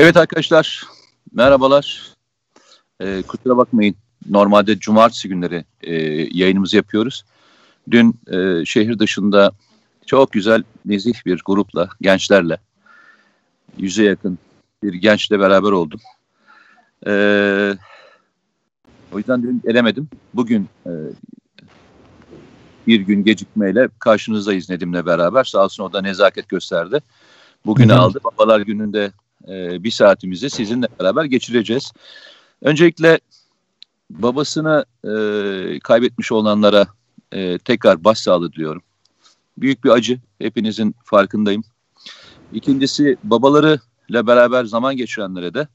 Evet arkadaşlar, merhabalar. Ee, kusura bakmayın, normalde cumartesi günleri e, yayınımızı yapıyoruz. Dün e, şehir dışında çok güzel, nezih bir grupla, gençlerle, yüze yakın bir gençle beraber oldum. Ee, o yüzden dün gelemedim. Bugün e, bir gün gecikmeyle karşınızdayız Nedim'le beraber. Sağ olsun o da nezaket gösterdi. Bugünü aldı. Babalar gününde e, bir saatimizi sizinle beraber geçireceğiz. Öncelikle babasını e, kaybetmiş olanlara e, tekrar başsağlığı diliyorum. Büyük bir acı. Hepinizin farkındayım. İkincisi babalarıyla beraber zaman geçirenlere de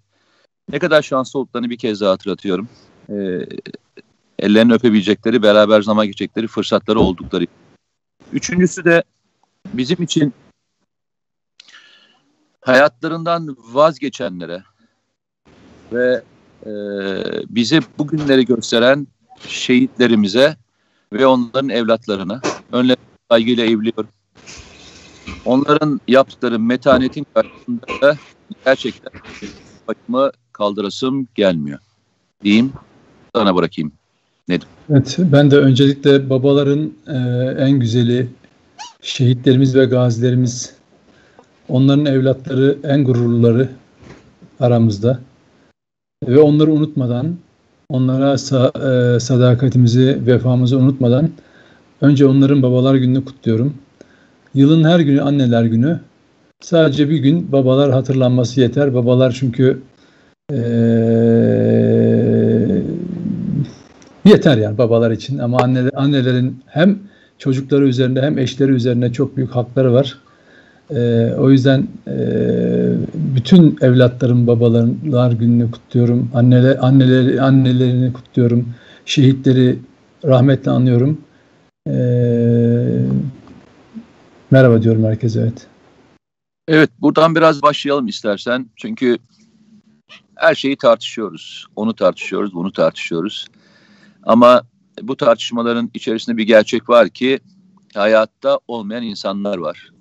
ne kadar şanslı olduklarını bir kez daha hatırlatıyorum. E, ellerini öpebilecekleri, beraber zaman geçecekleri fırsatları oldukları. Üçüncüsü de bizim için hayatlarından vazgeçenlere ve e, bize bugünleri gösteren şehitlerimize ve onların evlatlarına önlerine saygıyla evliyorum. Onların yaptıkları metanetin karşısında gerçekten başımı kaldırasım gelmiyor. Diyeyim, sana bırakayım. Nedir? Evet, ben de öncelikle babaların e, en güzeli şehitlerimiz ve gazilerimiz Onların evlatları en gururluları aramızda. Ve onları unutmadan, onlara e, sadakatimizi, vefamızı unutmadan önce onların babalar gününü kutluyorum. Yılın her günü anneler günü. Sadece bir gün babalar hatırlanması yeter. Babalar çünkü ee, yeter yani babalar için ama anneler, annelerin hem çocukları üzerinde hem eşleri üzerinde çok büyük hakları var. E, o yüzden e, bütün evlatların babalar gününü kutluyorum. Anneler, anneleri, annelerini kutluyorum. Şehitleri rahmetle anıyorum. E, merhaba diyorum herkese evet. Evet buradan biraz başlayalım istersen. Çünkü her şeyi tartışıyoruz. Onu tartışıyoruz, bunu tartışıyoruz. Ama bu tartışmaların içerisinde bir gerçek var ki hayatta olmayan insanlar var.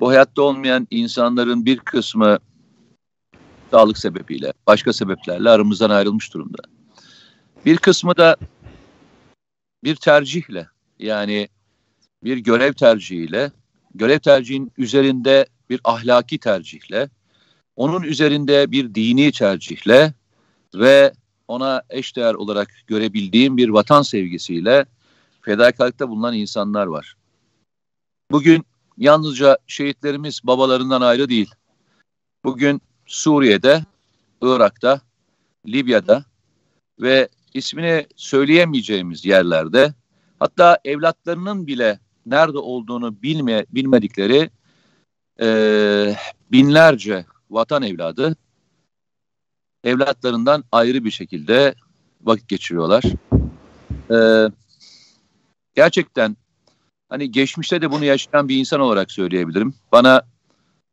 Bu hayatta olmayan insanların bir kısmı sağlık sebebiyle, başka sebeplerle aramızdan ayrılmış durumda. Bir kısmı da bir tercihle yani bir görev tercihiyle, görev tercihin üzerinde bir ahlaki tercihle, onun üzerinde bir dini tercihle ve ona eşdeğer olarak görebildiğim bir vatan sevgisiyle fedakarlıkta bulunan insanlar var. Bugün yalnızca şehitlerimiz babalarından ayrı değil. Bugün Suriye'de, Irak'ta, Libya'da ve ismini söyleyemeyeceğimiz yerlerde hatta evlatlarının bile nerede olduğunu bilme, bilmedikleri e, binlerce vatan evladı evlatlarından ayrı bir şekilde vakit geçiriyorlar. E, gerçekten hani geçmişte de bunu yaşayan bir insan olarak söyleyebilirim. Bana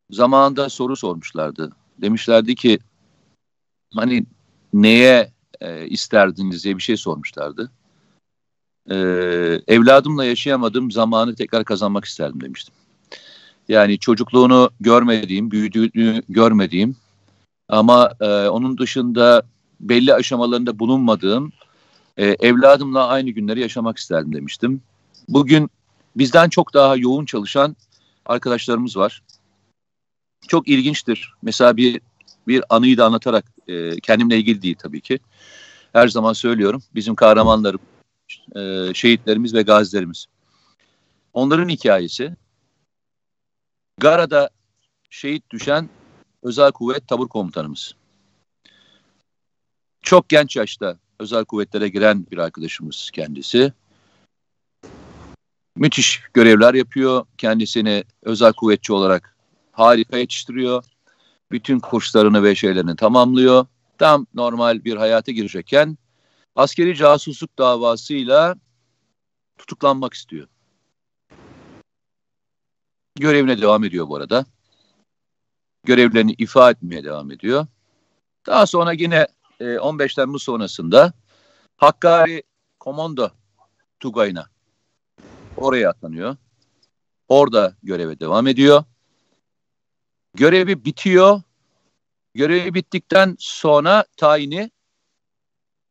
zamanında soru sormuşlardı. Demişlerdi ki hani neye e, isterdiniz diye bir şey sormuşlardı. E, evladımla yaşayamadığım zamanı tekrar kazanmak isterdim demiştim. Yani çocukluğunu görmediğim, büyüdüğünü görmediğim ama e, onun dışında belli aşamalarında bulunmadığım e, evladımla aynı günleri yaşamak isterdim demiştim. Bugün bizden çok daha yoğun çalışan arkadaşlarımız var. Çok ilginçtir. Mesela bir bir anıyı da anlatarak e, kendimle ilgili değil tabii ki. Her zaman söylüyorum. Bizim kahramanlarım, e, şehitlerimiz ve gazilerimiz. Onların hikayesi Gara'da şehit düşen Özel Kuvvet Tabur Komutanımız. Çok genç yaşta özel kuvvetlere giren bir arkadaşımız kendisi müthiş görevler yapıyor. Kendisini özel kuvvetçi olarak harika yetiştiriyor. Bütün kurslarını ve şeylerini tamamlıyor. Tam normal bir hayata girecekken askeri casusluk davasıyla tutuklanmak istiyor. Görevine devam ediyor bu arada. Görevlerini ifa etmeye devam ediyor. Daha sonra yine 15 e, Temmuz sonrasında Hakkari Komando Tugayı'na Oraya atanıyor. Orada göreve devam ediyor. Görevi bitiyor Görevi bittikten sonra tayini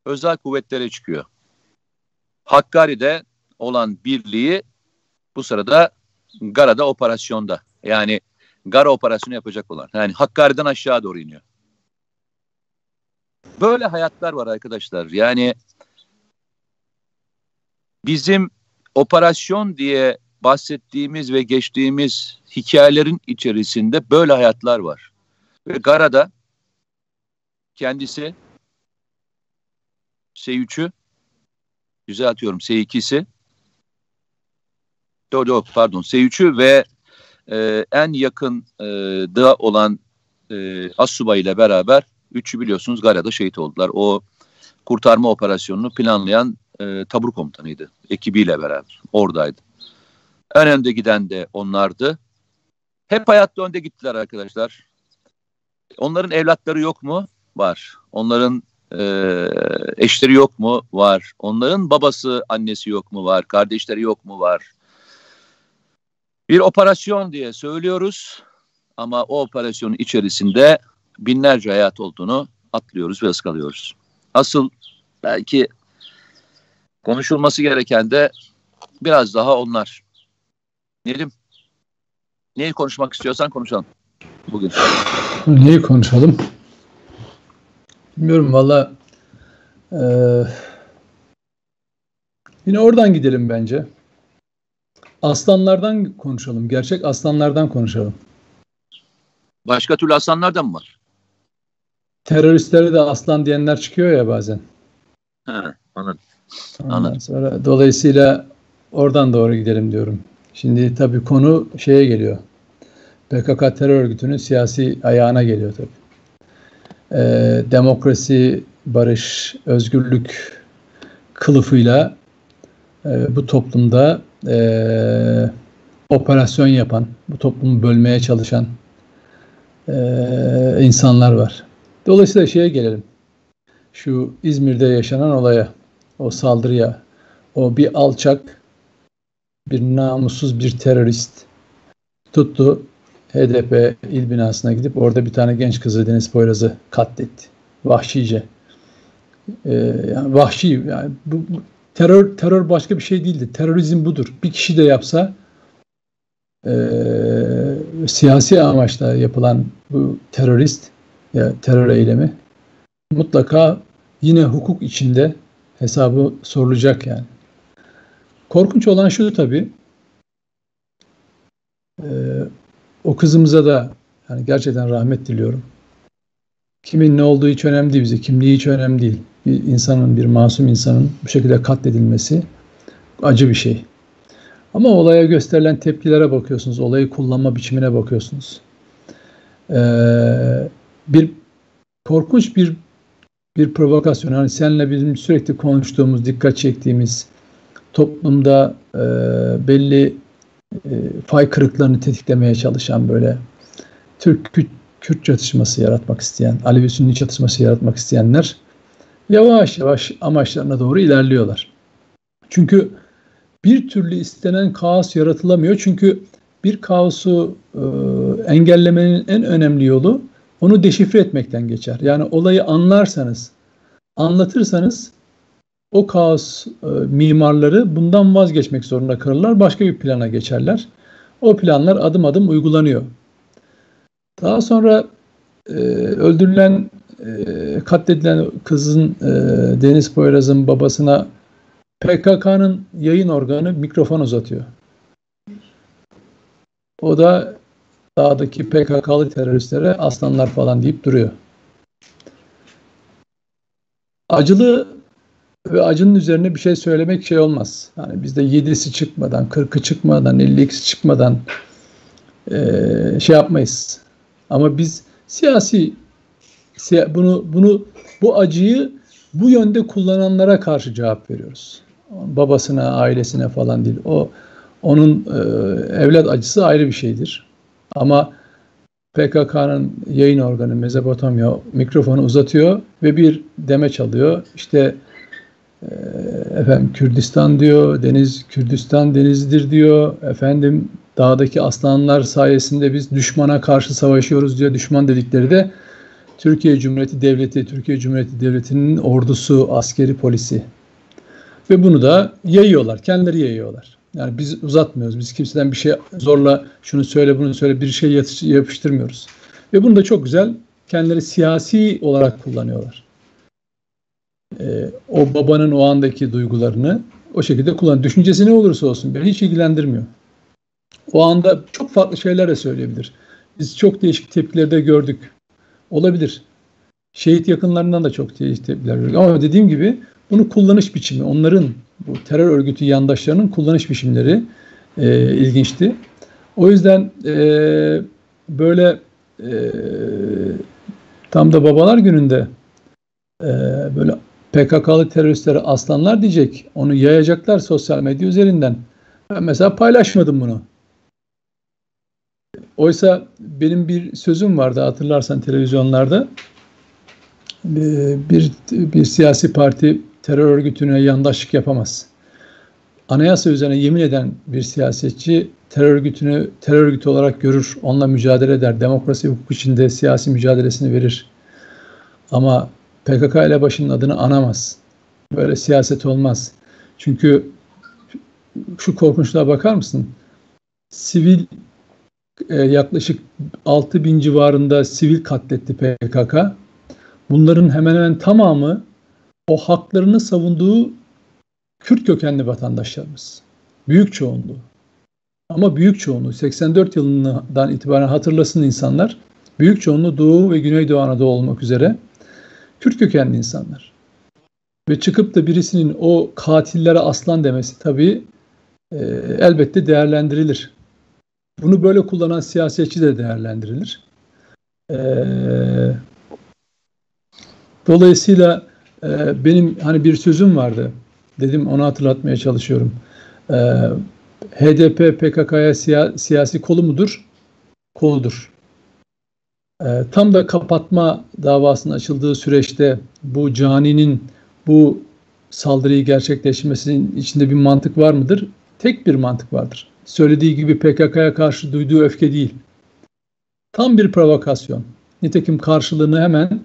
özel kuvvetlere çıkıyor. Hakkari'de olan birliği bu sırada Gara'da operasyonda. Yani Gara operasyonu yapacak olan. Yani Hakkari'den aşağı doğru iniyor. Böyle hayatlar var arkadaşlar. Yani bizim operasyon diye bahsettiğimiz ve geçtiğimiz hikayelerin içerisinde böyle hayatlar var. Ve Gara'da kendisi S3'ü düzeltiyorum S2'si yok pardon S3'ü ve e, en yakın e, da olan e, Assubay ile beraber üçü biliyorsunuz Gara'da şehit oldular. O kurtarma operasyonunu planlayan e, tabur komutanıydı. Ekibiyle beraber oradaydı. En önde giden de onlardı. Hep hayatta önde gittiler arkadaşlar. Onların evlatları yok mu? Var. Onların e, eşleri yok mu? Var. Onların babası, annesi yok mu? Var. Kardeşleri yok mu? Var. Bir operasyon diye söylüyoruz ama o operasyonun içerisinde binlerce hayat olduğunu atlıyoruz ve ıskalıyoruz. Asıl belki konuşulması gereken de biraz daha onlar. Nedim, neyi konuşmak istiyorsan konuşalım bugün. Neyi konuşalım? Bilmiyorum valla ee, yine oradan gidelim bence. Aslanlardan konuşalım. Gerçek aslanlardan konuşalım. Başka türlü aslanlardan mı var? Teröristlere de aslan diyenler çıkıyor ya bazen. Ha, anladım. Ondan sonra dolayısıyla oradan doğru gidelim diyorum. Şimdi tabii konu şeye geliyor. PKK terör örgütünün siyasi ayağına geliyor tabii. Ee, demokrasi, barış, özgürlük kılıfıyla e, bu toplumda e, operasyon yapan, bu toplumu bölmeye çalışan e, insanlar var. Dolayısıyla şeye gelelim. Şu İzmir'de yaşanan olaya, o saldırıya, o bir alçak, bir namussuz bir terörist tuttu HDP il binasına gidip orada bir tane genç kızı Deniz Poyraz'ı katletti. Vahşice. Ee, yani vahşi yani bu, bu terör terör başka bir şey değildi. Terörizm budur. Bir kişi de yapsa e, siyasi amaçla yapılan bu terörist ya terör eylemi mutlaka yine hukuk içinde hesabı sorulacak yani. Korkunç olan şu tabii e, o kızımıza da yani gerçekten rahmet diliyorum. Kimin ne olduğu hiç önemli değil bize. Kimliği hiç önemli değil. Bir insanın, bir masum insanın bu şekilde katledilmesi acı bir şey. Ama olaya gösterilen tepkilere bakıyorsunuz. Olayı kullanma biçimine bakıyorsunuz. Ee, bir korkunç bir bir provokasyon. Hani seninle bizim sürekli konuştuğumuz, dikkat çektiğimiz toplumda e, belli e, fay kırıklarını tetiklemeye çalışan böyle Türk Kürt çatışması yaratmak isteyen, Alevi Sünni çatışması yaratmak isteyenler yavaş yavaş amaçlarına doğru ilerliyorlar. Çünkü bir türlü istenen kaos yaratılamıyor. Çünkü bir kaosu e, engellemenin en önemli yolu onu deşifre etmekten geçer. Yani olayı anlarsanız, anlatırsanız o kaos e, mimarları bundan vazgeçmek zorunda kalırlar. Başka bir plana geçerler. O planlar adım adım uygulanıyor. Daha sonra e, öldürülen, e, katledilen kızın e, Deniz Poyraz'ın babasına PKK'nın yayın organı mikrofon uzatıyor. O da dağdaki PKK'lı teröristlere aslanlar falan deyip duruyor. Acılı ve acının üzerine bir şey söylemek şey olmaz. Yani bizde yedisi çıkmadan, kırkı çıkmadan, elli ikisi çıkmadan e, şey yapmayız. Ama biz siyasi bunu bunu bu acıyı bu yönde kullananlara karşı cevap veriyoruz. Babasına, ailesine falan değil. O onun e, evlat acısı ayrı bir şeydir. Ama PKK'nın yayın organı Mezopotamya mikrofonu uzatıyor ve bir demeç alıyor. İşte e, efendim Kürdistan diyor, deniz Kürdistan denizdir diyor. Efendim dağdaki aslanlar sayesinde biz düşmana karşı savaşıyoruz diyor. Düşman dedikleri de Türkiye Cumhuriyeti Devleti, Türkiye Cumhuriyeti Devleti'nin ordusu, askeri, polisi. Ve bunu da yayıyorlar, kendileri yayıyorlar. Yani biz uzatmıyoruz, biz kimseden bir şey zorla şunu söyle bunu söyle bir şey yapıştırmıyoruz. Ve bunu da çok güzel kendileri siyasi olarak kullanıyorlar. Ee, o babanın o andaki duygularını o şekilde kullan. Düşüncesi ne olursa olsun beni hiç ilgilendirmiyor. O anda çok farklı şeyler de söyleyebilir. Biz çok değişik tepkileri de gördük. Olabilir. Şehit yakınlarından da çok değişik tepkiler gördük. Ama dediğim gibi bunu kullanış biçimi, onların bu terör örgütü yandaşlarının kullanış biçimleri e, ilginçti. O yüzden e, böyle e, tam da babalar gününde e, böyle PKK'lı teröristlere aslanlar diyecek. Onu yayacaklar sosyal medya üzerinden. Ben mesela paylaşmadım bunu. Oysa benim bir sözüm vardı hatırlarsan televizyonlarda. Ee, bir, bir siyasi parti terör örgütüne yandaşlık yapamaz. Anayasa üzerine yemin eden bir siyasetçi terör örgütünü terör örgütü olarak görür, onunla mücadele eder, demokrasi hukuk içinde siyasi mücadelesini verir. Ama PKK ile başının adını anamaz. Böyle siyaset olmaz. Çünkü şu korkunçluğa bakar mısın? Sivil e, yaklaşık 6 bin civarında sivil katletti PKK. Bunların hemen hemen tamamı o haklarını savunduğu Kürt kökenli vatandaşlarımız. Büyük çoğunluğu. Ama büyük çoğunluğu 84 yılından itibaren hatırlasın insanlar. Büyük çoğunluğu Doğu ve Güneydoğu Anadolu olmak üzere Kürt kökenli insanlar. Ve çıkıp da birisinin o katillere aslan demesi tabii e, elbette değerlendirilir. Bunu böyle kullanan siyasetçi de değerlendirilir. E, dolayısıyla e, benim hani bir sözüm vardı. Dedim onu hatırlatmaya çalışıyorum. E, HDP PKK'ya siya, siyasi kolu mudur? Koludur. E, tam da kapatma davasının açıldığı süreçte bu caninin bu saldırıyı gerçekleşmesinin içinde bir mantık var mıdır? Tek bir mantık vardır. Söylediği gibi PKK'ya karşı duyduğu öfke değil. Tam bir provokasyon. Nitekim karşılığını hemen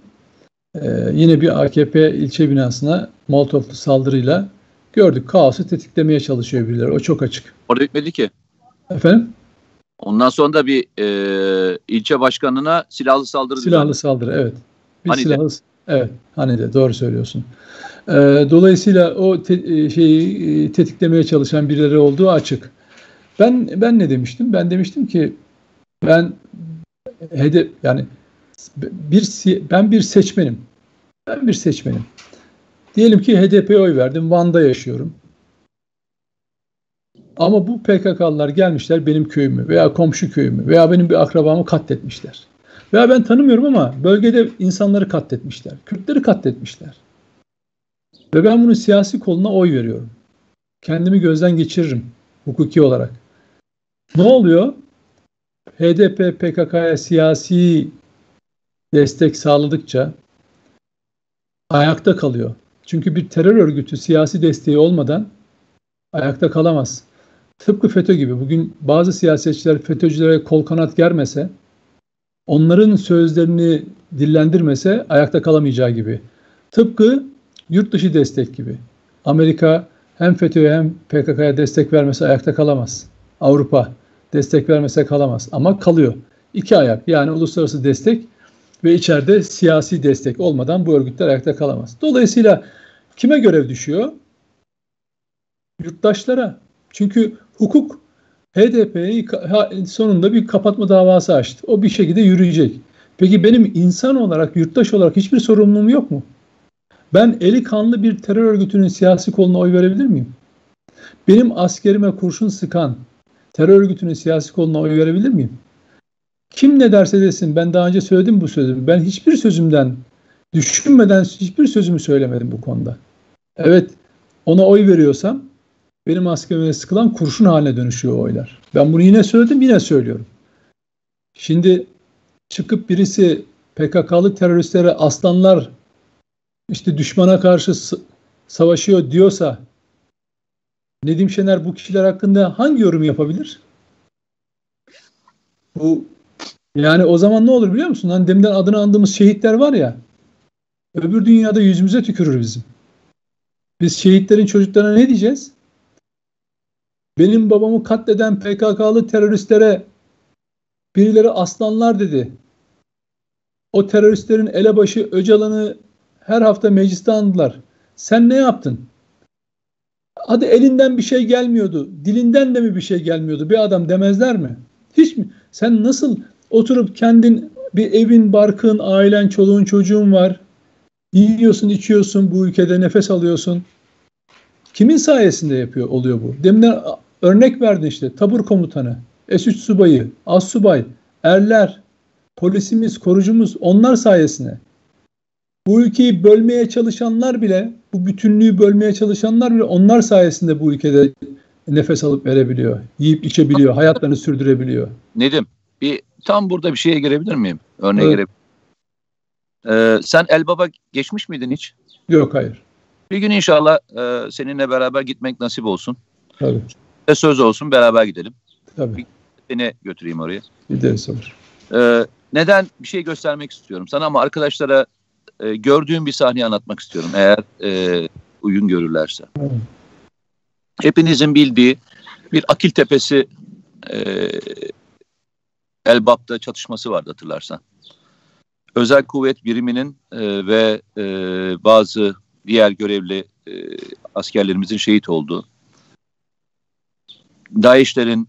e, yine bir AKP ilçe binasına Molotovlu saldırıyla gördük. Kaosu tetiklemeye çalışıyor birileri. O çok açık. Orada bitmedi ki. Efendim? Ondan sonra da bir e, ilçe başkanına silahlı saldırı. Silahlı düzenli. saldırı evet. Bir hani silahlı, de. Evet hani de doğru söylüyorsun. E, dolayısıyla o te, e, şeyi e, tetiklemeye çalışan birileri olduğu açık. Ben ben ne demiştim? Ben demiştim ki ben hedef yani bir ben bir seçmenim. Ben bir seçmenim. Diyelim ki HDP'ye oy verdim. Van'da yaşıyorum. Ama bu PKK'lılar gelmişler benim köyümü veya komşu köyümü veya benim bir akrabamı katletmişler. Veya ben tanımıyorum ama bölgede insanları katletmişler. Kürtleri katletmişler. Ve ben bunun siyasi koluna oy veriyorum. Kendimi gözden geçiririm hukuki olarak. Ne oluyor? HDP PKK'ya siyasi destek sağladıkça ayakta kalıyor. Çünkü bir terör örgütü siyasi desteği olmadan ayakta kalamaz. Tıpkı FETÖ gibi bugün bazı siyasetçiler FETÖ'cülere kol kanat germese, onların sözlerini dillendirmese ayakta kalamayacağı gibi. Tıpkı yurt dışı destek gibi. Amerika hem FETÖ'ye hem PKK'ya destek vermese ayakta kalamaz. Avrupa destek vermese kalamaz ama kalıyor. İki ayak yani uluslararası destek ve içeride siyasi destek olmadan bu örgütler ayakta kalamaz. Dolayısıyla kime görev düşüyor? Yurttaşlara. Çünkü hukuk HDP'yi sonunda bir kapatma davası açtı. O bir şekilde yürüyecek. Peki benim insan olarak, yurttaş olarak hiçbir sorumluluğum yok mu? Ben eli kanlı bir terör örgütünün siyasi koluna oy verebilir miyim? Benim askerime kurşun sıkan terör örgütünün siyasi koluna oy verebilir miyim? Kim ne derse desin ben daha önce söyledim bu sözümü. Ben hiçbir sözümden düşünmeden hiçbir sözümü söylemedim bu konuda. Evet ona oy veriyorsam benim askerime sıkılan kurşun haline dönüşüyor oylar. Ben bunu yine söyledim yine söylüyorum. Şimdi çıkıp birisi PKK'lı teröristlere aslanlar işte düşmana karşı savaşıyor diyorsa Nedim Şener bu kişiler hakkında hangi yorum yapabilir? Bu Yani o zaman ne olur biliyor musun? Hani deminden adını andığımız şehitler var ya. Öbür dünyada yüzümüze tükürür bizim. Biz şehitlerin çocuklarına ne diyeceğiz? Benim babamı katleden PKK'lı teröristlere birileri aslanlar dedi. O teröristlerin elebaşı Öcalan'ı her hafta mecliste andılar. Sen ne yaptın? Hadi elinden bir şey gelmiyordu. Dilinden de mi bir şey gelmiyordu? Bir adam demezler mi? Hiç mi? Sen nasıl oturup kendin bir evin, barkın, ailen, çoluğun, çocuğun var. Yiyorsun, içiyorsun, bu ülkede nefes alıyorsun. Kimin sayesinde yapıyor oluyor bu? Deminden örnek verdin işte. Tabur komutanı, S3 subayı, az subay, erler, polisimiz, korucumuz onlar sayesinde. Bu ülkeyi bölmeye çalışanlar bile, bu bütünlüğü bölmeye çalışanlar bile onlar sayesinde bu ülkede nefes alıp verebiliyor. Yiyip içebiliyor, hayatlarını sürdürebiliyor. Nedim, bir tam burada bir şeye girebilir miyim? Örneğe evet. girebilir ee, Sen Elbaba geçmiş miydin hiç? Yok, hayır. Bir gün inşallah e, seninle beraber gitmek nasip olsun. Tabii. Ve söz olsun beraber gidelim. Tabii. Seni götüreyim oraya. Gideriz olur. Ee, neden bir şey göstermek istiyorum sana ama arkadaşlara e, gördüğüm bir sahneyi anlatmak istiyorum eğer e, uygun görürlerse. Evet. Hepinizin bildiği bir Akil Tepesi e, Elbap'ta çatışması vardı hatırlarsan. Özel kuvvet biriminin e, ve e, bazı diğer görevli e, askerlerimizin şehit olduğu. DAEŞ'lerin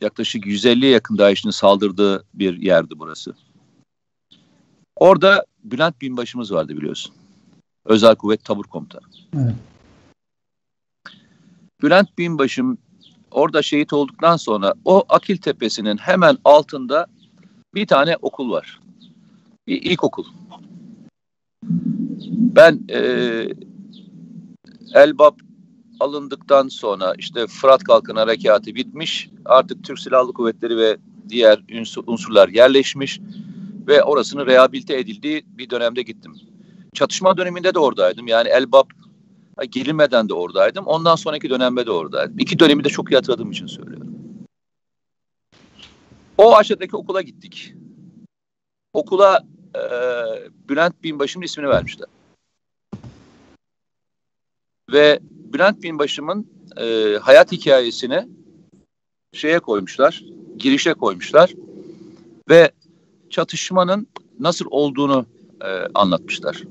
yaklaşık 150'ye yakın DAEŞ'in saldırdığı bir yerdi burası. Orada Bülent Binbaşımız vardı biliyorsun. Özel Kuvvet Tabur Komutanı. Evet. Bülent Binbaşım orada şehit olduktan sonra o Akil Tepesi'nin hemen altında bir tane okul var. Bir ilkokul. Ben e, Elbap alındıktan sonra işte Fırat Kalkın Harekatı bitmiş. Artık Türk Silahlı Kuvvetleri ve diğer unsurlar yerleşmiş ve orasının rehabilite edildiği bir dönemde gittim. Çatışma döneminde de oradaydım. Yani Elbap girilmeden de oradaydım. Ondan sonraki dönemde de oradaydım. İki dönemi de çok iyi hatırladığım için söylüyorum. O aşağıdaki okula gittik. Okula e, Bülent Binbaşı'nın ismini vermişler. Ve Bülent Binbaşı'nın e, hayat hikayesini şeye koymuşlar, girişe koymuşlar ve çatışmanın nasıl olduğunu e, anlatmışlar.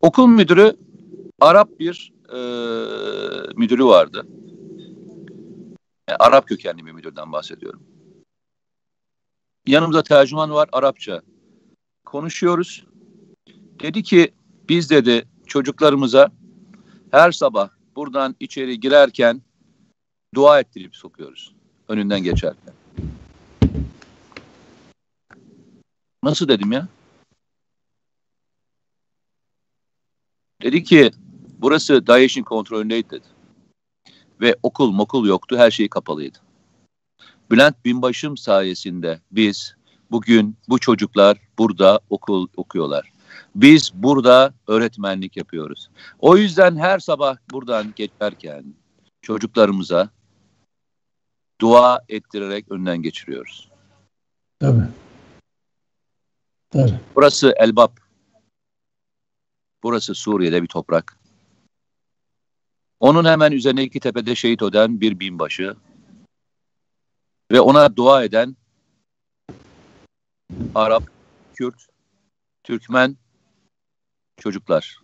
Okul müdürü Arap bir e, müdürü vardı. Yani Arap kökenli bir müdürden bahsediyorum. Yanımızda tercüman var Arapça. Konuşuyoruz. Dedi ki biz dedi çocuklarımıza her sabah buradan içeri girerken dua ettirip sokuyoruz. Önünden geçerken. Nasıl dedim ya? Dedi ki burası DAEŞ'in kontrolündeydi dedi. Ve okul mokul yoktu her şey kapalıydı. Bülent Binbaşım sayesinde biz bugün bu çocuklar burada okul okuyorlar. Biz burada öğretmenlik yapıyoruz. O yüzden her sabah buradan geçerken çocuklarımıza dua ettirerek önden geçiriyoruz. Tabii. Tabii. Burası Elbap. Burası Suriye'de bir toprak. Onun hemen üzerine iki tepede şehit öden bir binbaşı ve ona dua eden Arap, Kürt, Türkmen çocuklar.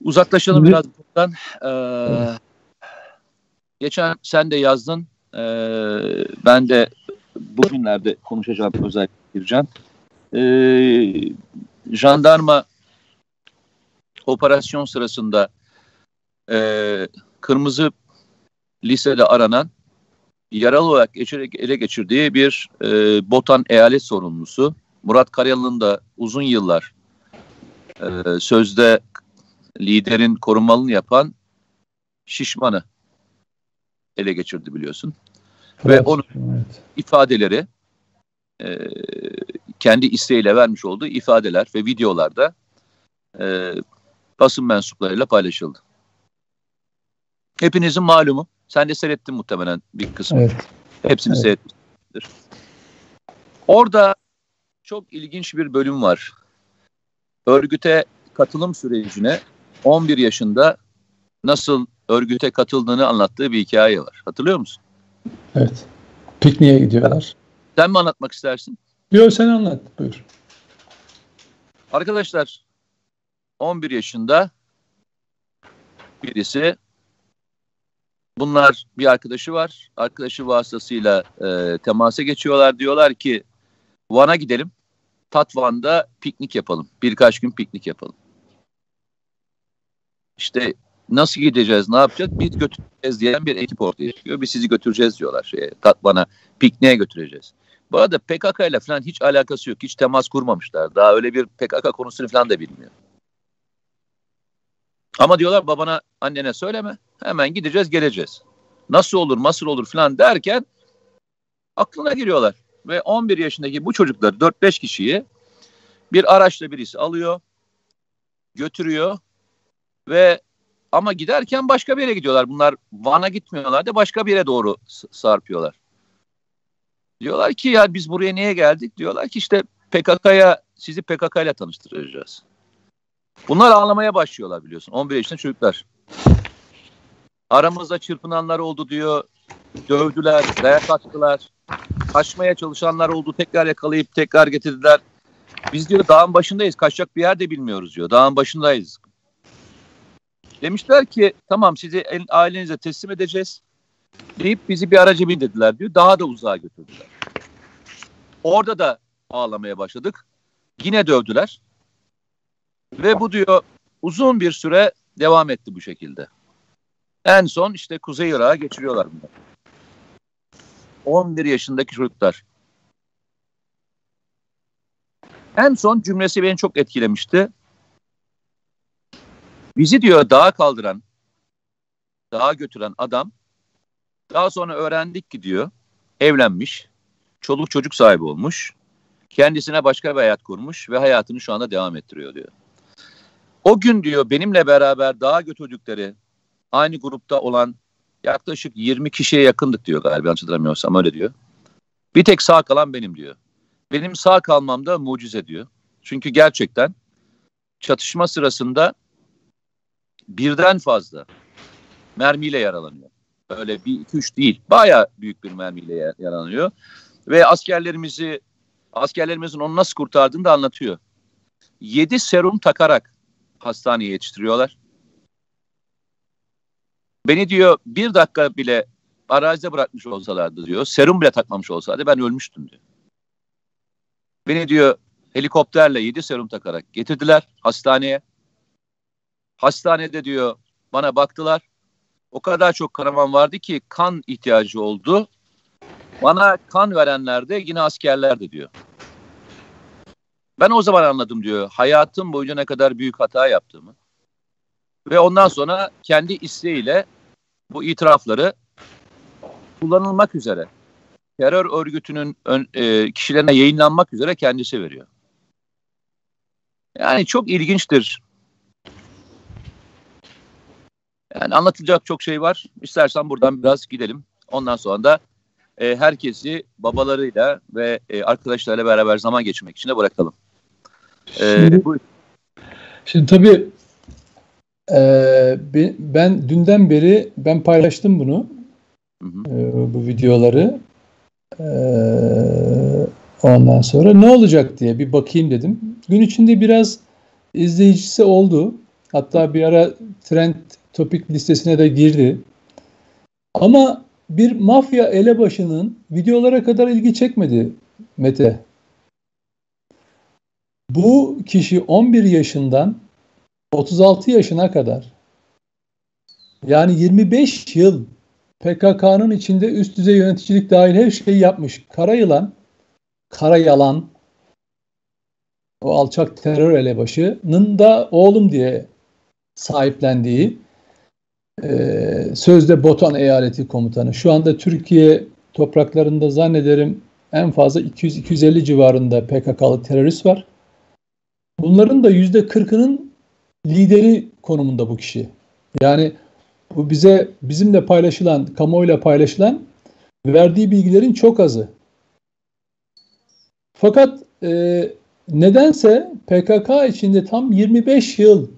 Uzaklaşalım biraz buradan. Ee, geçen sen de yazdın. Ee, ben de bugünlerde konuşacağım özellikle gireceğim. Ee, jandarma operasyon sırasında e, kırmızı lisede aranan yaralı olarak ele geçirdiği bir e, Botan eyalet sorumlusu Murat Karyalı'nın da uzun yıllar e, sözde liderin korumalını yapan Şişman'ı ele geçirdi biliyorsun. Evet, Ve onun evet. ifadeleri e, kendi isteğiyle vermiş olduğu ifadeler ve videolarda e, basın mensuplarıyla paylaşıldı. Hepinizin malumu. Sen de seyrettin muhtemelen bir kısmı. Evet. Hepsini evet. seyretmiştir. Orada çok ilginç bir bölüm var. Örgüte katılım sürecine 11 yaşında nasıl örgüte katıldığını anlattığı bir hikaye var. Hatırlıyor musun? Evet. Pikniğe gidiyorlar. Sen mi anlatmak istersin? Yok sen anlat. Buyur. Arkadaşlar 11 yaşında birisi bunlar bir arkadaşı var. Arkadaşı vasıtasıyla e, temasa geçiyorlar. Diyorlar ki Van'a gidelim. Tatvan'da piknik yapalım. Birkaç gün piknik yapalım. İşte nasıl gideceğiz, ne yapacağız? Biz götüreceğiz diyen bir ekip ortaya çıkıyor. Biz sizi götüreceğiz diyorlar şeye, Tatvan'a, pikniğe götüreceğiz. Bu arada PKK ile falan hiç alakası yok. Hiç temas kurmamışlar. Daha öyle bir PKK konusunu falan da bilmiyor. Ama diyorlar babana, annene söyleme. Hemen gideceğiz, geleceğiz. Nasıl olur, nasıl olur falan derken aklına giriyorlar. Ve 11 yaşındaki bu çocuklar 4-5 kişiyi bir araçla birisi alıyor, götürüyor ve ama giderken başka bir yere gidiyorlar. Bunlar Van'a gitmiyorlar da başka bir yere doğru sarpıyorlar. Diyorlar ki ya biz buraya niye geldik? Diyorlar ki işte PKK'ya sizi PKK ile tanıştıracağız. Bunlar ağlamaya başlıyorlar biliyorsun. 11 yaşında çocuklar. Aramızda çırpınanlar oldu diyor. Dövdüler, dayak attılar. Kaçmaya çalışanlar oldu. Tekrar yakalayıp tekrar getirdiler. Biz diyor dağın başındayız. Kaçacak bir yer de bilmiyoruz diyor. Dağın başındayız. Demişler ki tamam sizi ailenize teslim edeceğiz. Deyip bizi bir araca bindirdiler diyor. Daha da uzağa götürdüler. Orada da ağlamaya başladık. Yine dövdüler. Ve bu diyor uzun bir süre devam etti bu şekilde. En son işte Kuzey Irak'a geçiriyorlar bunları. 11 yaşındaki çocuklar. En son cümlesi beni çok etkilemişti. Bizi diyor dağa kaldıran, dağa götüren adam daha sonra öğrendik ki diyor evlenmiş, çoluk çocuk sahibi olmuş, kendisine başka bir hayat kurmuş ve hayatını şu anda devam ettiriyor diyor. O gün diyor benimle beraber dağa götürdükleri aynı grupta olan yaklaşık 20 kişiye yakındık diyor galiba hatırlamıyorsam öyle diyor. Bir tek sağ kalan benim diyor. Benim sağ kalmam da mucize diyor. Çünkü gerçekten çatışma sırasında birden fazla mermiyle yaralanıyor. Öyle bir iki üç değil. Baya büyük bir mermiyle yaralanıyor. Ve askerlerimizi askerlerimizin onu nasıl kurtardığını da anlatıyor. Yedi serum takarak hastaneye yetiştiriyorlar. Beni diyor bir dakika bile arazide bırakmış olsalardı diyor. Serum bile takmamış olsaydı ben ölmüştüm diyor. Beni diyor helikopterle yedi serum takarak getirdiler hastaneye. Hastanede diyor bana baktılar. O kadar çok kanaman vardı ki kan ihtiyacı oldu. Bana kan verenler de yine askerlerdi diyor. Ben o zaman anladım diyor. Hayatım boyunca ne kadar büyük hata yaptığımı. Ve ondan sonra kendi isteğiyle bu itirafları kullanılmak üzere terör örgütünün ön, e, kişilerine yayınlanmak üzere kendisi veriyor. Yani çok ilginçtir. Yani anlatılacak çok şey var. İstersen buradan biraz gidelim. Ondan sonra da e, herkesi babalarıyla ve e, arkadaşlarıyla beraber zaman geçirmek için de bırakalım. E, şimdi, şimdi tabii e, ben dünden beri ben paylaştım bunu. Hı hı. E, bu videoları. E, ondan sonra ne olacak diye bir bakayım dedim. Gün içinde biraz izleyicisi oldu. Hatta bir ara trend topik listesine de girdi. Ama bir mafya elebaşının videolara kadar ilgi çekmedi Mete. Bu kişi 11 yaşından 36 yaşına kadar yani 25 yıl PKK'nın içinde üst düzey yöneticilik dahil her şeyi yapmış. Kara yılan, kara yalan o alçak terör elebaşının da oğlum diye sahiplendiği e, sözde Botan Eyaleti Komutanı. Şu anda Türkiye topraklarında zannederim en fazla 200-250 civarında PKK'lı terörist var. Bunların da yüzde 40'ının lideri konumunda bu kişi. Yani bu bize bizimle paylaşılan, kamuoyuyla paylaşılan verdiği bilgilerin çok azı. Fakat e, nedense PKK içinde tam 25 yıl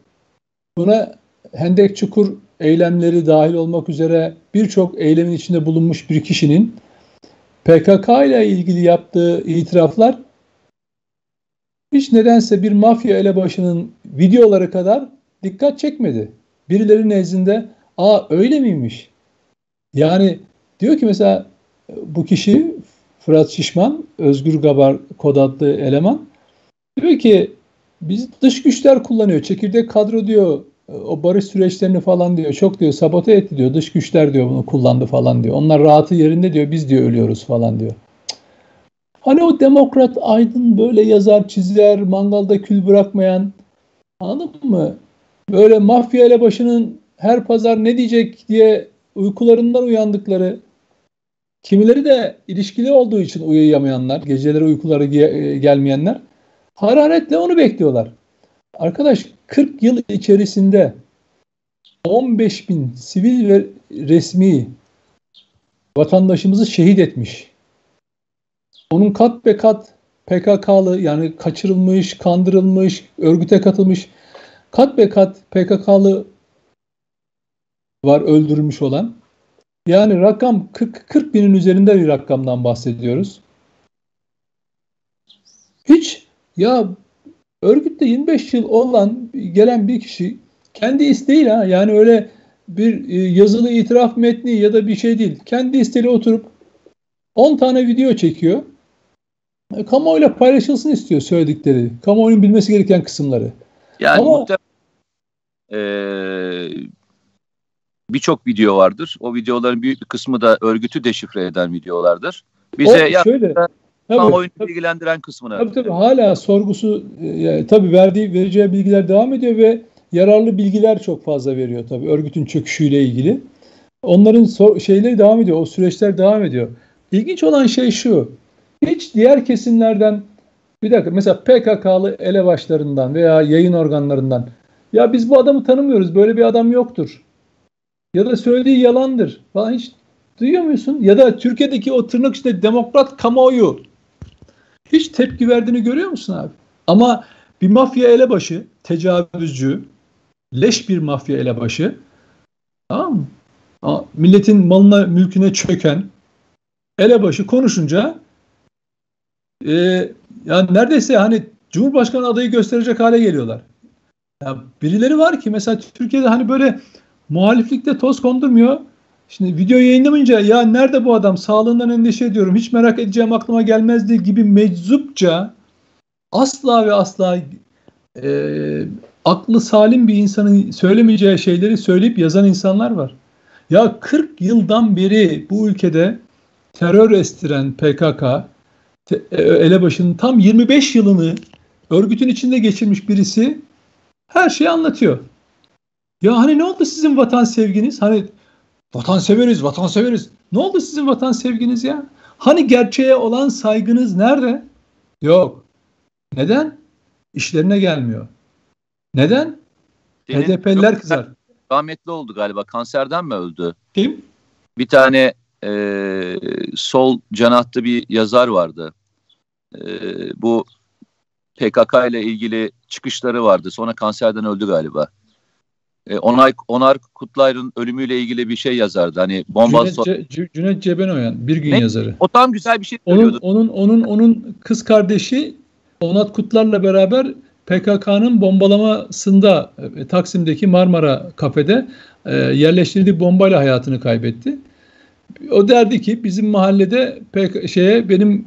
buna hendek çukur eylemleri dahil olmak üzere birçok eylemin içinde bulunmuş bir kişinin PKK ile ilgili yaptığı itiraflar hiç nedense bir mafya elebaşının videoları kadar dikkat çekmedi. Birileri nezdinde aa öyle miymiş? Yani diyor ki mesela bu kişi Fırat Şişman, Özgür Gabar kod adlı eleman diyor ki biz dış güçler kullanıyor. Çekirdek kadro diyor o barış süreçlerini falan diyor çok diyor sabote etti diyor. Dış güçler diyor bunu kullandı falan diyor. Onlar rahatı yerinde diyor biz diyor ölüyoruz falan diyor. Hani o demokrat aydın böyle yazar çizer mangalda kül bırakmayan anladın mı? Böyle mafya elebaşının her pazar ne diyecek diye uykularından uyandıkları kimileri de ilişkili olduğu için uyuyamayanlar, geceleri uykuları ge- gelmeyenler hararetle onu bekliyorlar. Arkadaş 40 yıl içerisinde 15 bin sivil ve resmi vatandaşımızı şehit etmiş. Onun kat be kat PKK'lı yani kaçırılmış, kandırılmış, örgüte katılmış kat be kat PKK'lı var öldürülmüş olan. Yani rakam 40, 40 binin üzerinde bir rakamdan bahsediyoruz. Hiç ya örgütte 25 yıl olan gelen bir kişi kendi isteğiyle ha yani öyle bir e, yazılı itiraf metni ya da bir şey değil. Kendi isteğiyle oturup 10 tane video çekiyor. E, kamuoyuyla paylaşılsın istiyor söyledikleri. Kamuoyunun bilmesi gereken kısımları. Yani Ama, muhtemelen e, birçok video vardır. O videoların büyük bir kısmı da örgütü deşifre eden videolardır. Bize o, şöyle, kamuoyunu ilgilendiren kısmını. Tabii tabii hala sorgusu e, tabii verdiği vereceği bilgiler devam ediyor ve yararlı bilgiler çok fazla veriyor tabii örgütün çöküşüyle ilgili. Onların so- şeyleri devam ediyor. O süreçler devam ediyor. İlginç olan şey şu. Hiç diğer kesimlerden bir dakika mesela PKK'lı elebaşlarından veya yayın organlarından ya biz bu adamı tanımıyoruz. Böyle bir adam yoktur. Ya da söylediği yalandır falan hiç duyuyor musun? Ya da Türkiye'deki o tırnak içinde demokrat kamuoyu hiç tepki verdiğini görüyor musun abi? Ama bir mafya elebaşı, tecavüzcü, leş bir mafya elebaşı tamam mı? Milletin malına, mülküne çöken elebaşı konuşunca e, yani neredeyse hani Cumhurbaşkanı adayı gösterecek hale geliyorlar. Ya birileri var ki mesela Türkiye'de hani böyle muhaliflikte toz kondurmuyor. Şimdi video yayınlamayınca ya nerede bu adam sağlığından endişe ediyorum hiç merak edeceğim aklıma gelmezdi gibi meczupça asla ve asla e, aklı salim bir insanın söylemeyeceği şeyleri söyleyip yazan insanlar var. Ya 40 yıldan beri bu ülkede terör estiren PKK e, elebaşının tam 25 yılını örgütün içinde geçirmiş birisi her şeyi anlatıyor. Ya hani ne oldu sizin vatan sevginiz? Hani vatan severiz, vatan severiz. Ne oldu sizin vatan sevginiz ya? Hani gerçeğe olan saygınız nerede? Yok. Neden? İşlerine gelmiyor. Neden? Senin HDP'liler kızar. Rahmetli oldu galiba. Kanserden mi öldü? Kim? Bir tane e, sol canahtı bir yazar vardı. E, bu PKK ile ilgili çıkışları vardı. Sonra kanserden öldü galiba. E, Onay, Onar Kutlay'ın ölümüyle ilgili bir şey yazardı. Hani bomba Cüneyt, Ce, Cüneyt Cebenoyan bir gün ne? yazarı. O tam güzel bir şey söylüyordu. Onun, onun, onun, onun kız kardeşi Onat Kutlar'la beraber PKK'nın bombalamasında e, Taksim'deki Marmara kafede e, yerleştirdiği bombayla hayatını kaybetti. O derdi ki bizim mahallede PK, şeye benim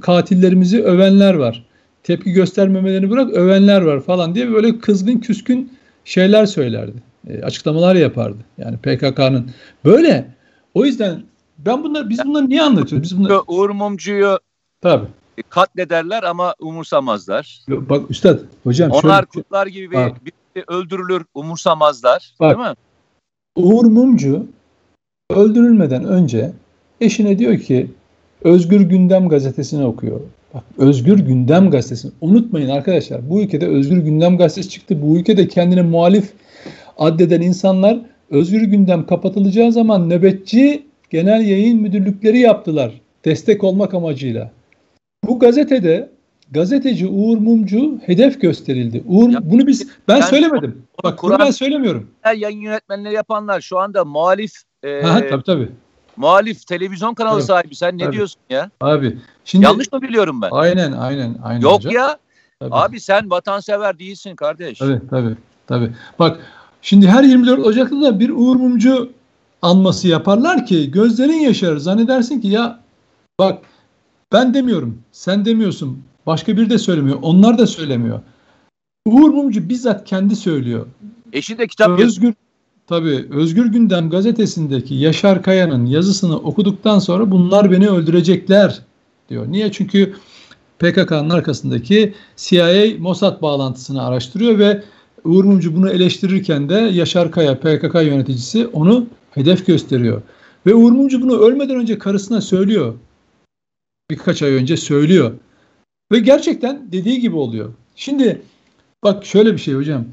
katillerimizi övenler var. Tepki göstermemelerini bırak övenler var falan diye böyle kızgın küskün şeyler söylerdi. E, açıklamalar yapardı. Yani PKK'nın böyle. O yüzden ben bunlar biz bunları niye anlatıyoruz? Biz bunları Uğur Mumcu'yu Tabii. katlederler ama umursamazlar. Bak üstad hocam Onlar şöyle, kutlar gibi bir, bir öldürülür umursamazlar. Bak, değil mi? Uğur Mumcu öldürülmeden önce eşine diyor ki Özgür Gündem gazetesini okuyor. Bak Özgür Gündem gazetesi. Unutmayın arkadaşlar bu ülkede Özgür Gündem gazetesi çıktı. Bu ülkede kendine muhalif addeden insanlar Özgür Gündem kapatılacağı zaman nöbetçi genel yayın müdürlükleri yaptılar. Destek olmak amacıyla. Bu gazetede gazeteci Uğur Mumcu hedef gösterildi. Uğur ya, bunu biz ben yani, söylemedim. Bak Kur'an, bunu ben söylemiyorum. Yayın yönetmenleri yapanlar şu anda muhalif e, ha, tabii tabii. Muhalif televizyon kanalı tabii, sahibi. Sen ne tabii. diyorsun ya? Abi şimdi yanlış mı biliyorum ben? Aynen aynen aynen. Yok hocam. ya. Tabii. Abi sen vatansever değilsin kardeş. Tabii tabii. Tabii. Bak şimdi her 24 Ocak'ta da bir Uğur Mumcu anması yaparlar ki gözlerin yaşarır. Zannedersin ki ya bak ben demiyorum, sen demiyorsun, başka biri de söylemiyor, onlar da söylemiyor. Uğur Mumcu bizzat kendi söylüyor. Eşi de kitap Özgür Tabii Özgür Gündem gazetesindeki Yaşar Kaya'nın yazısını okuduktan sonra bunlar beni öldürecekler diyor. Niye? Çünkü PKK'nın arkasındaki CIA Mossad bağlantısını araştırıyor ve Uğur Mumcu bunu eleştirirken de Yaşar Kaya PKK yöneticisi onu hedef gösteriyor. Ve Uğur Mumcu bunu ölmeden önce karısına söylüyor. Birkaç ay önce söylüyor. Ve gerçekten dediği gibi oluyor. Şimdi bak şöyle bir şey hocam.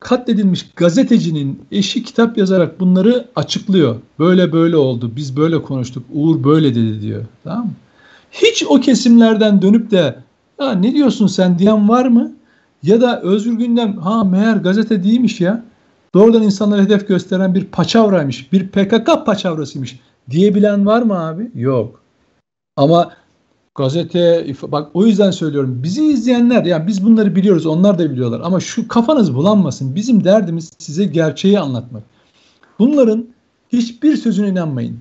Katledilmiş gazetecinin eşi kitap yazarak bunları açıklıyor. Böyle böyle oldu. Biz böyle konuştuk. Uğur böyle dedi diyor. Tamam mı? Hiç o kesimlerden dönüp de ya ne diyorsun sen diyen var mı? Ya da Özgür Gündem ha meğer gazete değilmiş ya. Doğrudan insanlara hedef gösteren bir paçavraymış. Bir PKK paçavrasıymış diyebilen var mı abi? Yok. Ama gazete bak o yüzden söylüyorum. Bizi izleyenler yani biz bunları biliyoruz. Onlar da biliyorlar. Ama şu kafanız bulanmasın. Bizim derdimiz size gerçeği anlatmak. Bunların hiçbir sözüne inanmayın.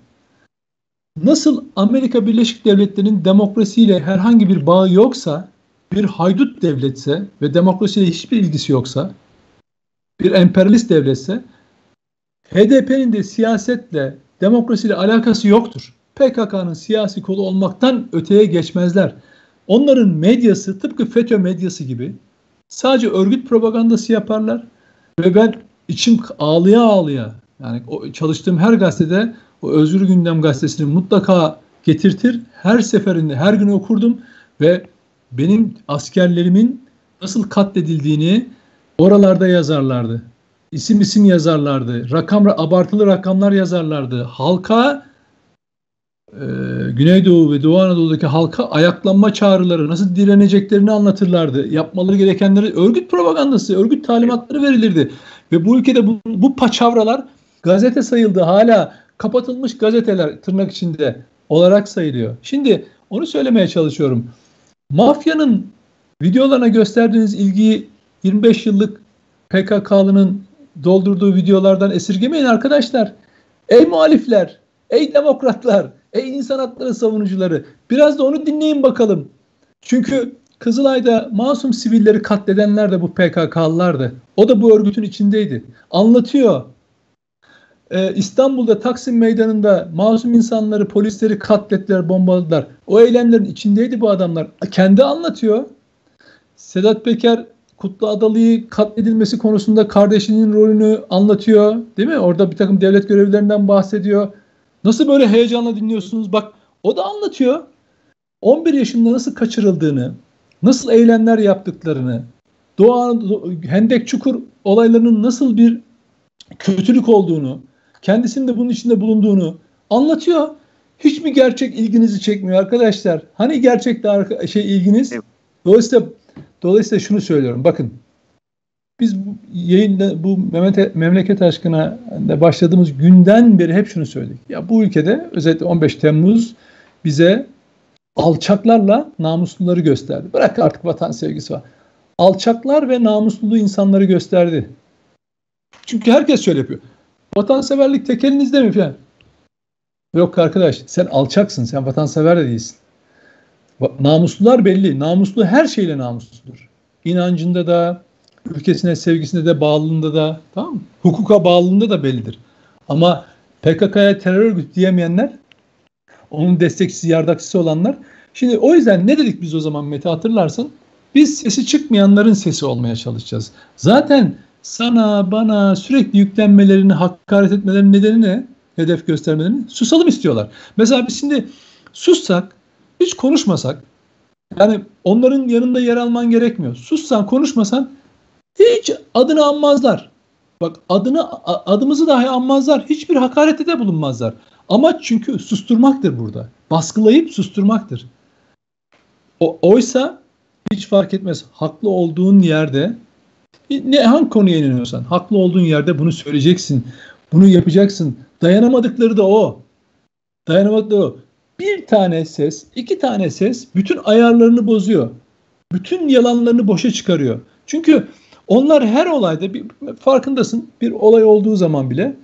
Nasıl Amerika Birleşik Devletleri'nin demokrasiyle herhangi bir bağı yoksa, bir haydut devletse ve demokrasiyle hiçbir ilgisi yoksa, bir emperyalist devletse, HDP'nin de siyasetle, demokrasiyle alakası yoktur. PKK'nın siyasi kolu olmaktan öteye geçmezler. Onların medyası tıpkı FETÖ medyası gibi sadece örgüt propagandası yaparlar ve ben içim ağlıya ağlıya yani o çalıştığım her gazetede o Özgür Gündem gazetesini mutlaka getirtir. Her seferinde her gün okurdum ve benim askerlerimin nasıl katledildiğini oralarda yazarlardı. İsim isim yazarlardı. Rakam abartılı rakamlar yazarlardı. Halka e, Güneydoğu ve Doğu Anadolu'daki halka ayaklanma çağrıları nasıl direneceklerini anlatırlardı. Yapmaları gerekenleri örgüt propagandası, örgüt talimatları verilirdi. Ve bu ülkede bu, bu paçavralar gazete sayıldı. Hala kapatılmış gazeteler tırnak içinde olarak sayılıyor. Şimdi onu söylemeye çalışıyorum. Mafyanın videolarına gösterdiğiniz ilgiyi 25 yıllık PKK'lının doldurduğu videolardan esirgemeyin arkadaşlar. Ey muhalifler, ey demokratlar, ey insan hakları savunucuları biraz da onu dinleyin bakalım. Çünkü Kızılay'da masum sivilleri katledenler de bu PKK'lılardı. O da bu örgütün içindeydi. Anlatıyor e, İstanbul'da Taksim Meydanı'nda masum insanları, polisleri katlettiler, bombaladılar. O eylemlerin içindeydi bu adamlar. Kendi anlatıyor. Sedat Peker Kutlu Adalı'yı katledilmesi konusunda kardeşinin rolünü anlatıyor. Değil mi? Orada bir takım devlet görevlilerinden bahsediyor. Nasıl böyle heyecanla dinliyorsunuz? Bak o da anlatıyor. 11 yaşında nasıl kaçırıldığını, nasıl eylemler yaptıklarını, Doğu Hendek Çukur olaylarının nasıl bir kötülük olduğunu, kendisinin de bunun içinde bulunduğunu anlatıyor. Hiç mi gerçek ilginizi çekmiyor arkadaşlar? Hani gerçekte şey ilginiz? Dolayısıyla dolayısıyla şunu söylüyorum. Bakın biz bu yayında bu memleket, memleket aşkına başladığımız günden beri hep şunu söyledik. Ya bu ülkede özellikle 15 Temmuz bize alçaklarla namusluları gösterdi. Bırak artık vatan sevgisi var. Alçaklar ve namusluluğu insanları gösterdi. Çünkü herkes şöyle yapıyor. Vatanseverlik tek elinizde mi falan? Yok arkadaş sen alçaksın. Sen vatansever de değilsin. Namuslular belli. Namuslu her şeyle namusludur. İnancında da, ülkesine sevgisinde de, bağlılığında da, tamam mı? Hukuka bağlılığında da bellidir. Ama PKK'ya terör örgütü diyemeyenler, onun destekçisi, yardakçısı olanlar. Şimdi o yüzden ne dedik biz o zaman Mete hatırlarsın? Biz sesi çıkmayanların sesi olmaya çalışacağız. Zaten sana bana sürekli yüklenmelerini, hakaret etmelerinin nedeni ne? Hedef göstermelerini. Susalım istiyorlar. Mesela biz şimdi sussak, hiç konuşmasak, yani onların yanında yer alman gerekmiyor. Sussan, konuşmasan hiç adını anmazlar. Bak adını adımızı dahi anmazlar. Hiçbir hakarette de bulunmazlar. Ama çünkü susturmaktır burada. Baskılayıp susturmaktır. O, oysa hiç fark etmez. Haklı olduğun yerde ne hangi konuya inanıyorsan haklı olduğun yerde bunu söyleyeceksin. Bunu yapacaksın. Dayanamadıkları da o. Dayanamadıkları o. Bir tane ses, iki tane ses bütün ayarlarını bozuyor. Bütün yalanlarını boşa çıkarıyor. Çünkü onlar her olayda bir farkındasın bir olay olduğu zaman bile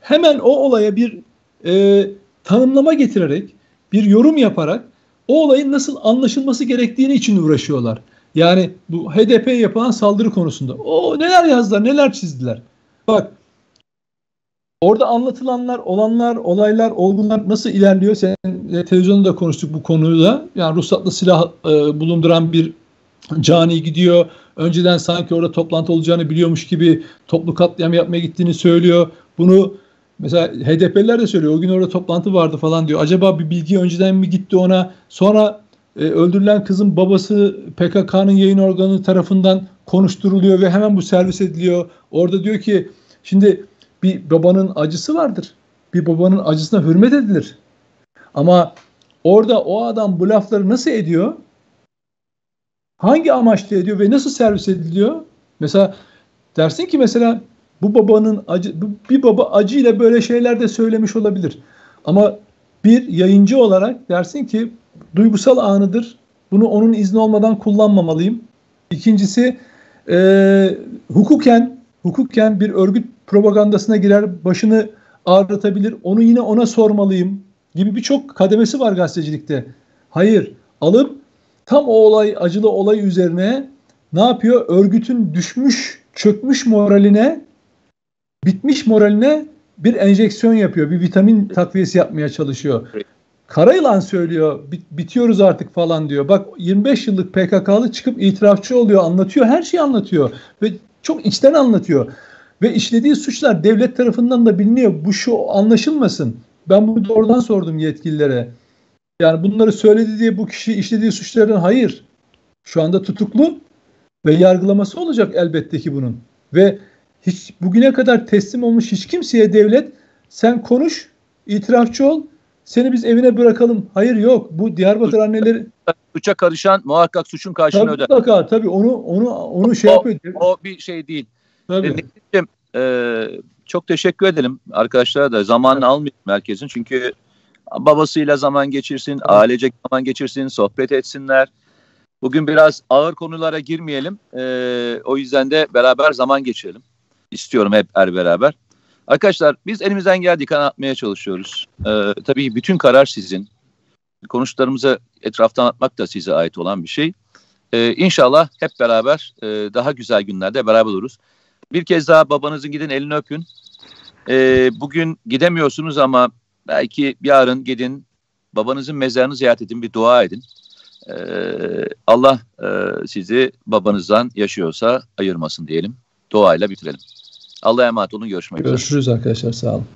hemen o olaya bir e, tanımlama getirerek bir yorum yaparak o olayın nasıl anlaşılması gerektiğini için uğraşıyorlar. Yani bu HDP yapılan saldırı konusunda. O neler yazdılar, neler çizdiler. Bak orada anlatılanlar, olanlar, olaylar, olgunlar nasıl ilerliyor? Sen e, televizyonda da konuştuk bu konuyu da. Yani ruhsatlı silah e, bulunduran bir cani gidiyor. Önceden sanki orada toplantı olacağını biliyormuş gibi toplu katliam yapmaya gittiğini söylüyor. Bunu mesela HDP'liler de söylüyor. O gün orada toplantı vardı falan diyor. Acaba bir bilgi önceden mi gitti ona? Sonra e, öldürülen kızın babası PKK'nın yayın organı tarafından konuşturuluyor ve hemen bu servis ediliyor. Orada diyor ki şimdi bir babanın acısı vardır. Bir babanın acısına hürmet edilir. Ama orada o adam bu lafları nasıl ediyor? Hangi amaçla ediyor ve nasıl servis ediliyor? Mesela dersin ki mesela bu babanın acı bir baba acıyla böyle şeyler de söylemiş olabilir. Ama bir yayıncı olarak dersin ki duygusal anıdır. Bunu onun izni olmadan kullanmamalıyım. İkincisi e, hukuken hukuken bir örgüt propagandasına girer, başını ağrıtabilir. Onu yine ona sormalıyım gibi birçok kademesi var gazetecilikte. Hayır, alıp tam o olay, acılı olay üzerine ne yapıyor? Örgütün düşmüş, çökmüş moraline, bitmiş moraline bir enjeksiyon yapıyor. Bir vitamin takviyesi yapmaya çalışıyor. Karayılan söylüyor bitiyoruz artık falan diyor. Bak 25 yıllık PKK'lı çıkıp itirafçı oluyor anlatıyor her şeyi anlatıyor ve çok içten anlatıyor. Ve işlediği suçlar devlet tarafından da biliniyor. Bu şu anlaşılmasın. Ben bunu doğrudan sordum yetkililere. Yani bunları söyledi diye bu kişi işlediği suçların hayır. Şu anda tutuklu ve yargılaması olacak elbette ki bunun. Ve hiç bugüne kadar teslim olmuş hiç kimseye devlet sen konuş, itirafçı ol, seni biz evine bırakalım. Hayır yok. Bu Diyarbakır anneleri suça karışan muhakkak suçun karşılığını tabii, öder. Mutlaka tabii onu onu onu şey o, yapıyor. O bir şey değil. Tabii. E, e, çok teşekkür edelim arkadaşlara da zamanını almayayım merkezin çünkü babasıyla zaman geçirsin, ailecek zaman geçirsin, sohbet etsinler. Bugün biraz ağır konulara girmeyelim. E, o yüzden de beraber zaman geçirelim. İstiyorum hep er beraber. Arkadaşlar biz elimizden geldiği kadar atmaya çalışıyoruz. Ee, tabii bütün karar sizin. Konuştuklarımızı etraftan atmak da size ait olan bir şey. Ee, inşallah hep beraber e, daha güzel günlerde beraber oluruz. Bir kez daha babanızın gidin elini öpün. Ee, bugün gidemiyorsunuz ama belki yarın gidin babanızın mezarını ziyaret edin bir dua edin. Ee, Allah e, sizi babanızdan yaşıyorsa ayırmasın diyelim. Duayla bitirelim. Allah'a emanet olun. Görüşmek üzere. Görüşürüz arkadaşlar. Sağ olun.